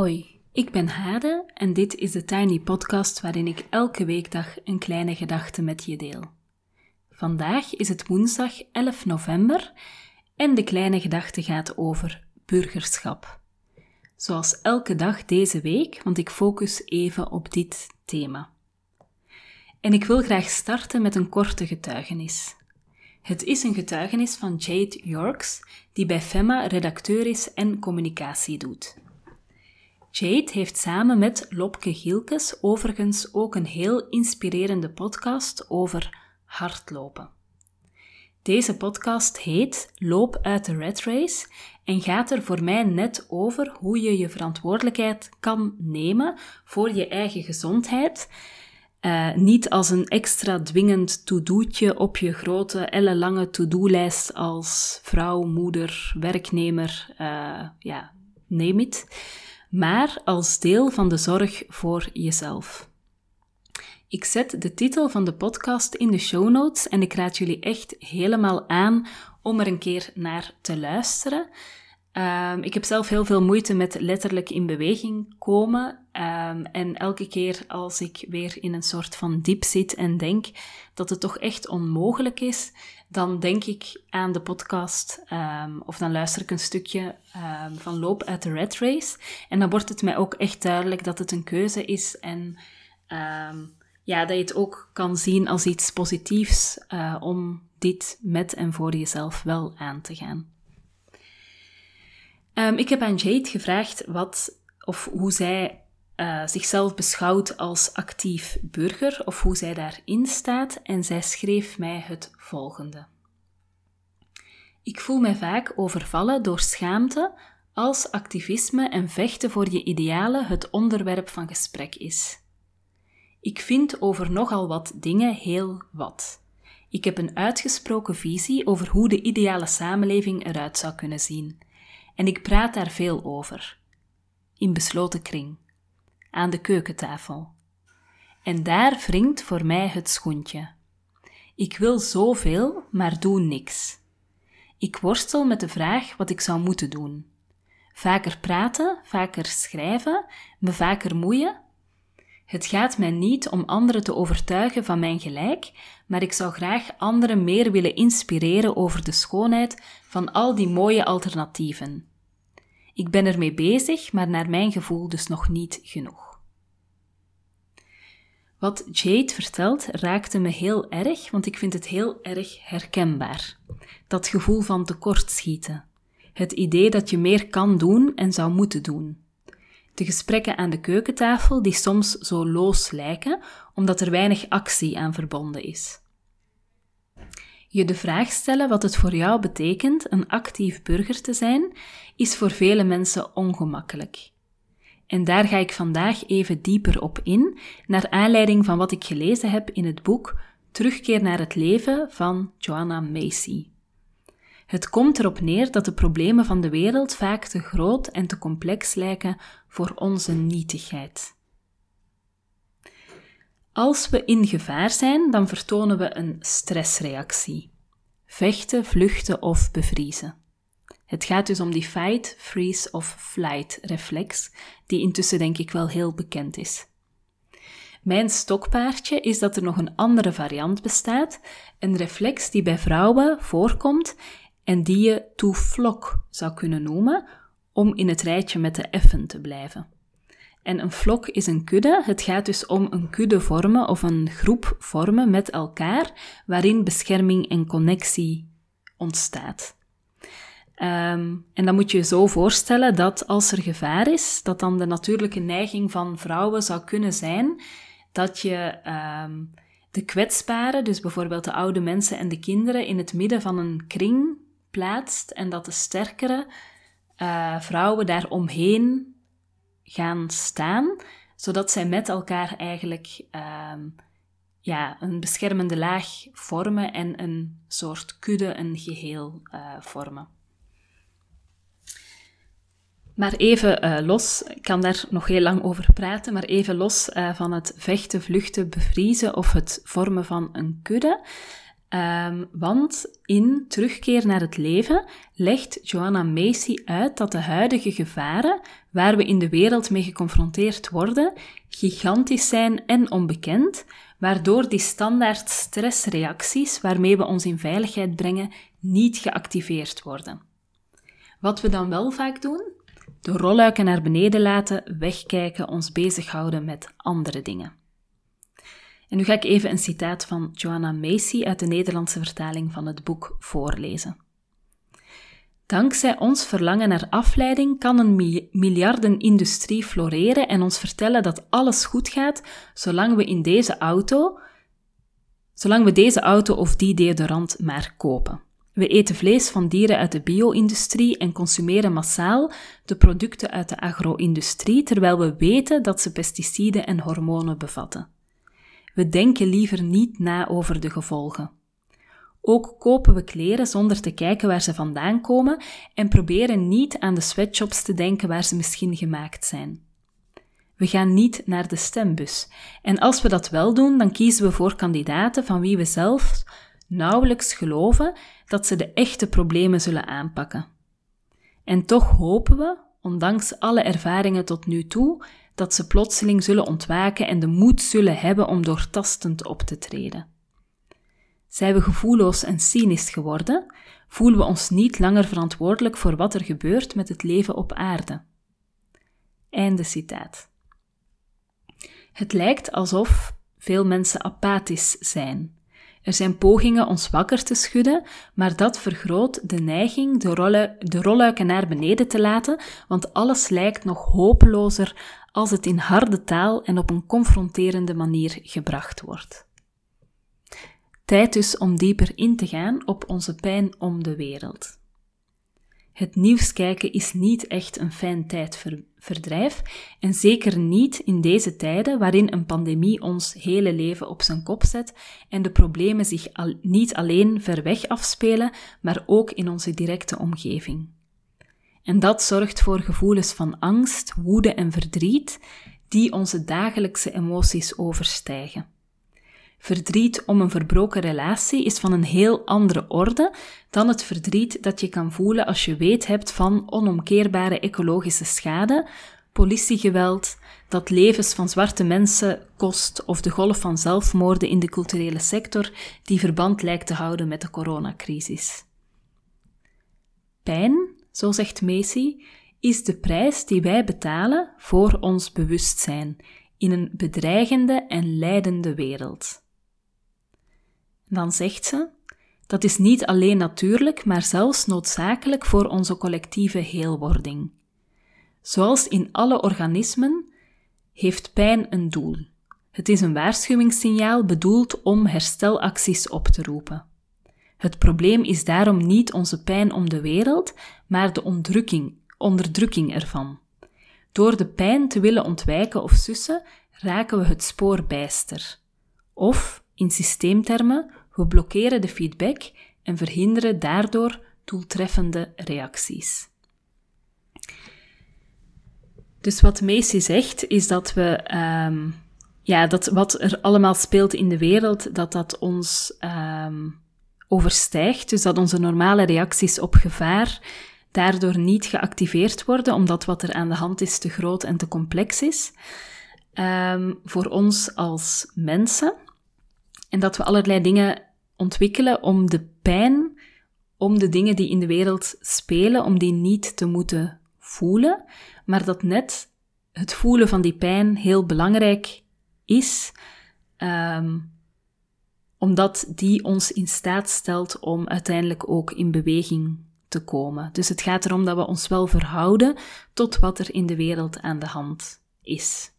Hoi, ik ben Hade en dit is de Tiny Podcast waarin ik elke weekdag een kleine gedachte met je deel. Vandaag is het woensdag 11 november en de kleine gedachte gaat over burgerschap. Zoals elke dag deze week, want ik focus even op dit thema. En ik wil graag starten met een korte getuigenis. Het is een getuigenis van Jade Yorks, die bij FEMA redacteur is en communicatie doet. Jade heeft samen met Lopke Gielkes overigens ook een heel inspirerende podcast over hardlopen. Deze podcast heet Loop uit de Red Race en gaat er voor mij net over hoe je je verantwoordelijkheid kan nemen voor je eigen gezondheid uh, niet als een extra dwingend to-do'tje op je grote, ellenlange to-do-lijst als vrouw, moeder, werknemer, uh, ja, neem it. Maar als deel van de zorg voor jezelf. Ik zet de titel van de podcast in de show notes en ik raad jullie echt helemaal aan om er een keer naar te luisteren. Um, ik heb zelf heel veel moeite met letterlijk in beweging komen. Um, en elke keer als ik weer in een soort van diep zit en denk dat het toch echt onmogelijk is, dan denk ik aan de podcast um, of dan luister ik een stukje van Loop uit de Red Race. En dan wordt het mij ook echt duidelijk dat het een keuze is en ja, dat je het ook kan zien als iets positiefs uh, om dit met en voor jezelf wel aan te gaan. Ik heb aan Jade gevraagd wat of hoe zij uh, zichzelf beschouwt als actief burger of hoe zij daarin staat en zij schreef mij het volgende. Ik voel mij vaak overvallen door schaamte als activisme en vechten voor je idealen het onderwerp van gesprek is. Ik vind over nogal wat dingen heel wat. Ik heb een uitgesproken visie over hoe de ideale samenleving eruit zou kunnen zien en ik praat daar veel over. In besloten kring, aan de keukentafel. En daar wringt voor mij het schoentje. Ik wil zoveel, maar doe niks. Ik worstel met de vraag wat ik zou moeten doen. Vaker praten, vaker schrijven, me vaker moeien. Het gaat mij niet om anderen te overtuigen van mijn gelijk, maar ik zou graag anderen meer willen inspireren over de schoonheid van al die mooie alternatieven. Ik ben ermee bezig, maar naar mijn gevoel dus nog niet genoeg. Wat Jade vertelt raakte me heel erg, want ik vind het heel erg herkenbaar. Dat gevoel van tekortschieten. Het idee dat je meer kan doen en zou moeten doen. De gesprekken aan de keukentafel die soms zo loos lijken, omdat er weinig actie aan verbonden is. Je de vraag stellen wat het voor jou betekent een actief burger te zijn, is voor vele mensen ongemakkelijk. En daar ga ik vandaag even dieper op in, naar aanleiding van wat ik gelezen heb in het boek Terugkeer naar het leven van Joanna Macy. Het komt erop neer dat de problemen van de wereld vaak te groot en te complex lijken voor onze nietigheid. Als we in gevaar zijn, dan vertonen we een stressreactie. Vechten, vluchten of bevriezen. Het gaat dus om die fight, freeze of flight reflex, die intussen denk ik wel heel bekend is. Mijn stokpaardje is dat er nog een andere variant bestaat, een reflex die bij vrouwen voorkomt en die je to flock zou kunnen noemen, om in het rijtje met de effen te blijven. En een flok is een kudde. Het gaat dus om een kudde vormen of een groep vormen met elkaar, waarin bescherming en connectie ontstaat. Um, en dan moet je je zo voorstellen dat als er gevaar is, dat dan de natuurlijke neiging van vrouwen zou kunnen zijn dat je um, de kwetsbaren, dus bijvoorbeeld de oude mensen en de kinderen, in het midden van een kring plaatst en dat de sterkere uh, vrouwen daar omheen gaan staan, zodat zij met elkaar eigenlijk uh, ja, een beschermende laag vormen en een soort kudde, een geheel uh, vormen. Maar even uh, los, ik kan daar nog heel lang over praten, maar even los uh, van het vechten, vluchten, bevriezen of het vormen van een kudde. Um, want in Terugkeer naar het leven legt Joanna Macy uit dat de huidige gevaren waar we in de wereld mee geconfronteerd worden, gigantisch zijn en onbekend, waardoor die standaard stressreacties waarmee we ons in veiligheid brengen niet geactiveerd worden. Wat we dan wel vaak doen? De rolluiken naar beneden laten, wegkijken, ons bezighouden met andere dingen. En nu ga ik even een citaat van Joanna Macy uit de Nederlandse vertaling van het boek voorlezen. Dankzij ons verlangen naar afleiding kan een miljardenindustrie floreren en ons vertellen dat alles goed gaat zolang we in deze auto, zolang we deze auto of die deodorant maar kopen. We eten vlees van dieren uit de bio-industrie en consumeren massaal de producten uit de agro-industrie, terwijl we weten dat ze pesticiden en hormonen bevatten. We denken liever niet na over de gevolgen. Ook kopen we kleren zonder te kijken waar ze vandaan komen en proberen niet aan de sweatshops te denken waar ze misschien gemaakt zijn. We gaan niet naar de stembus. En als we dat wel doen, dan kiezen we voor kandidaten van wie we zelf nauwelijks geloven dat ze de echte problemen zullen aanpakken. En toch hopen we, ondanks alle ervaringen tot nu toe, dat ze plotseling zullen ontwaken en de moed zullen hebben om doortastend op te treden. Zijn we gevoelloos en cynisch geworden, voelen we ons niet langer verantwoordelijk voor wat er gebeurt met het leven op aarde. Einde citaat. Het lijkt alsof veel mensen apathisch zijn. Er zijn pogingen ons wakker te schudden, maar dat vergroot de neiging de, rollen, de rolluiken naar beneden te laten, want alles lijkt nog hopelozer als het in harde taal en op een confronterende manier gebracht wordt. Tijd dus om dieper in te gaan op onze pijn om de wereld. Het nieuws kijken is niet echt een fijn tijdverdrijf en zeker niet in deze tijden waarin een pandemie ons hele leven op zijn kop zet en de problemen zich niet alleen ver weg afspelen, maar ook in onze directe omgeving. En dat zorgt voor gevoelens van angst, woede en verdriet die onze dagelijkse emoties overstijgen. Verdriet om een verbroken relatie is van een heel andere orde dan het verdriet dat je kan voelen als je weet hebt van onomkeerbare ecologische schade, politiegeweld, dat levens van zwarte mensen kost of de golf van zelfmoorden in de culturele sector die verband lijkt te houden met de coronacrisis. Pijn, zo zegt Macy, is de prijs die wij betalen voor ons bewustzijn in een bedreigende en leidende wereld. Dan zegt ze: dat is niet alleen natuurlijk, maar zelfs noodzakelijk voor onze collectieve heelwording. Zoals in alle organismen heeft pijn een doel. Het is een waarschuwingssignaal bedoeld om herstelacties op te roepen. Het probleem is daarom niet onze pijn om de wereld, maar de onderdrukking, onderdrukking ervan. Door de pijn te willen ontwijken of sussen, raken we het spoor bijster. Of, in systeemtermen, we blokkeren de feedback en verhinderen daardoor doeltreffende reacties. Dus wat Macy zegt, is dat we, um, ja, dat wat er allemaal speelt in de wereld, dat dat ons um, overstijgt. Dus dat onze normale reacties op gevaar daardoor niet geactiveerd worden, omdat wat er aan de hand is te groot en te complex is. Um, voor ons als mensen. En dat we allerlei dingen ontwikkelen om de pijn, om de dingen die in de wereld spelen, om die niet te moeten voelen, maar dat net het voelen van die pijn heel belangrijk is, um, omdat die ons in staat stelt om uiteindelijk ook in beweging te komen. Dus het gaat erom dat we ons wel verhouden tot wat er in de wereld aan de hand is.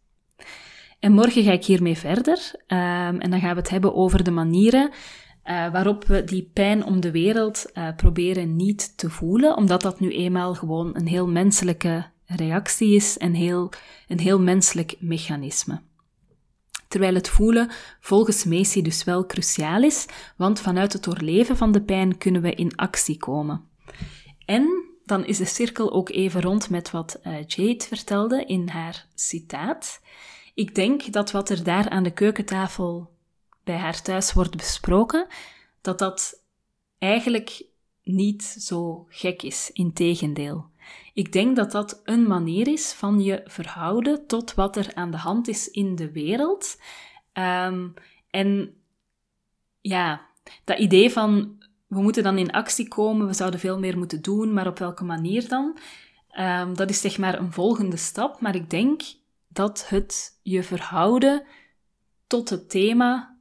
En morgen ga ik hiermee verder um, en dan gaan we het hebben over de manieren uh, waarop we die pijn om de wereld uh, proberen niet te voelen, omdat dat nu eenmaal gewoon een heel menselijke reactie is en heel, een heel menselijk mechanisme. Terwijl het voelen volgens Macy dus wel cruciaal is, want vanuit het doorleven van de pijn kunnen we in actie komen. En dan is de cirkel ook even rond met wat uh, Jade vertelde in haar citaat. Ik denk dat wat er daar aan de keukentafel bij haar thuis wordt besproken, dat dat eigenlijk niet zo gek is. Integendeel. Ik denk dat dat een manier is van je verhouden tot wat er aan de hand is in de wereld. Ehm, en ja, dat idee van we moeten dan in actie komen, we zouden veel meer moeten doen, maar op welke manier dan? Ehm, dat is zeg maar een volgende stap, maar ik denk dat het je verhouden tot het thema,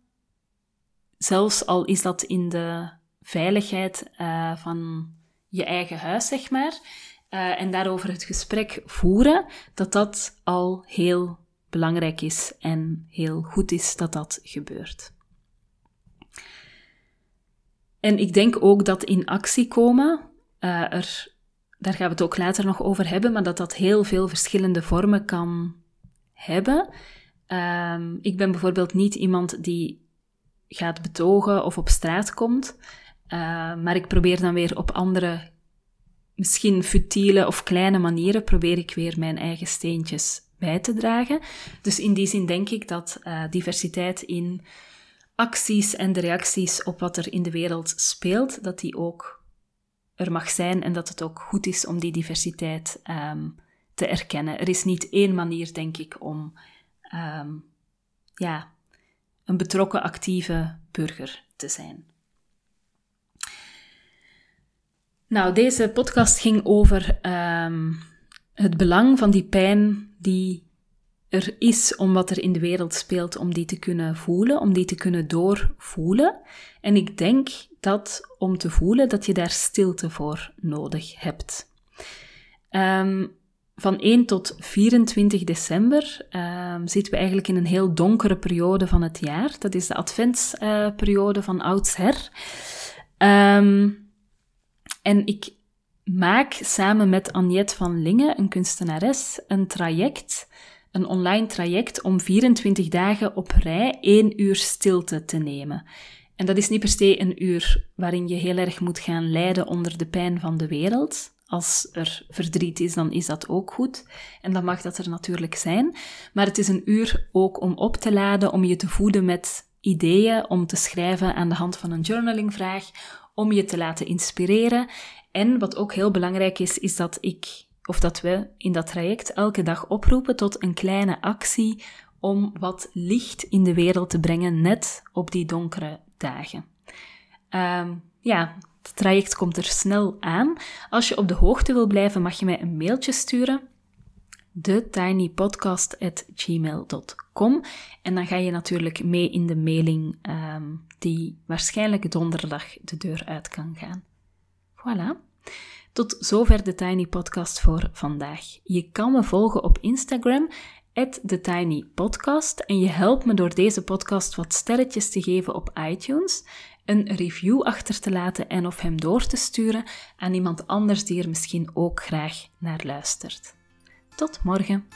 zelfs al is dat in de veiligheid uh, van je eigen huis, zeg maar, uh, en daarover het gesprek voeren, dat dat al heel belangrijk is en heel goed is dat dat gebeurt. En ik denk ook dat in actie komen, uh, er, daar gaan we het ook later nog over hebben, maar dat dat heel veel verschillende vormen kan hebben. Um, ik ben bijvoorbeeld niet iemand die gaat betogen of op straat komt, uh, maar ik probeer dan weer op andere, misschien futiele of kleine manieren, probeer ik weer mijn eigen steentjes bij te dragen. Dus in die zin denk ik dat uh, diversiteit in acties en de reacties op wat er in de wereld speelt, dat die ook er mag zijn en dat het ook goed is om die diversiteit um, te erkennen. Er is niet één manier, denk ik, om um, ja, een betrokken, actieve burger te zijn. Nou, deze podcast ging over um, het belang van die pijn die er is om wat er in de wereld speelt, om die te kunnen voelen, om die te kunnen doorvoelen. En ik denk dat om te voelen, dat je daar stilte voor nodig hebt. Um, van 1 tot 24 december um, zitten we eigenlijk in een heel donkere periode van het jaar. Dat is de adventsperiode uh, van oudsher. Um, en ik maak samen met Agnette van Lingen, een kunstenares, een traject een online traject om 24 dagen op rij één uur stilte te nemen. En dat is niet per se een uur waarin je heel erg moet gaan lijden onder de pijn van de wereld. Als er verdriet is, dan is dat ook goed. En dan mag dat er natuurlijk zijn. Maar het is een uur ook om op te laden, om je te voeden met ideeën, om te schrijven aan de hand van een journalingvraag, om je te laten inspireren. En wat ook heel belangrijk is, is dat ik of dat we in dat traject elke dag oproepen tot een kleine actie om wat licht in de wereld te brengen, net op die donkere dagen. Um, ja, het traject komt er snel aan. Als je op de hoogte wil blijven, mag je mij een mailtje sturen. thetinypodcast.gmail.com En dan ga je natuurlijk mee in de mailing um, die waarschijnlijk donderdag de deur uit kan gaan. Voilà. Tot zover de Tiny Podcast voor vandaag. Je kan me volgen op Instagram, TheTinyPodcast. En je helpt me door deze podcast wat sterretjes te geven op iTunes, een review achter te laten en of hem door te sturen aan iemand anders die er misschien ook graag naar luistert. Tot morgen.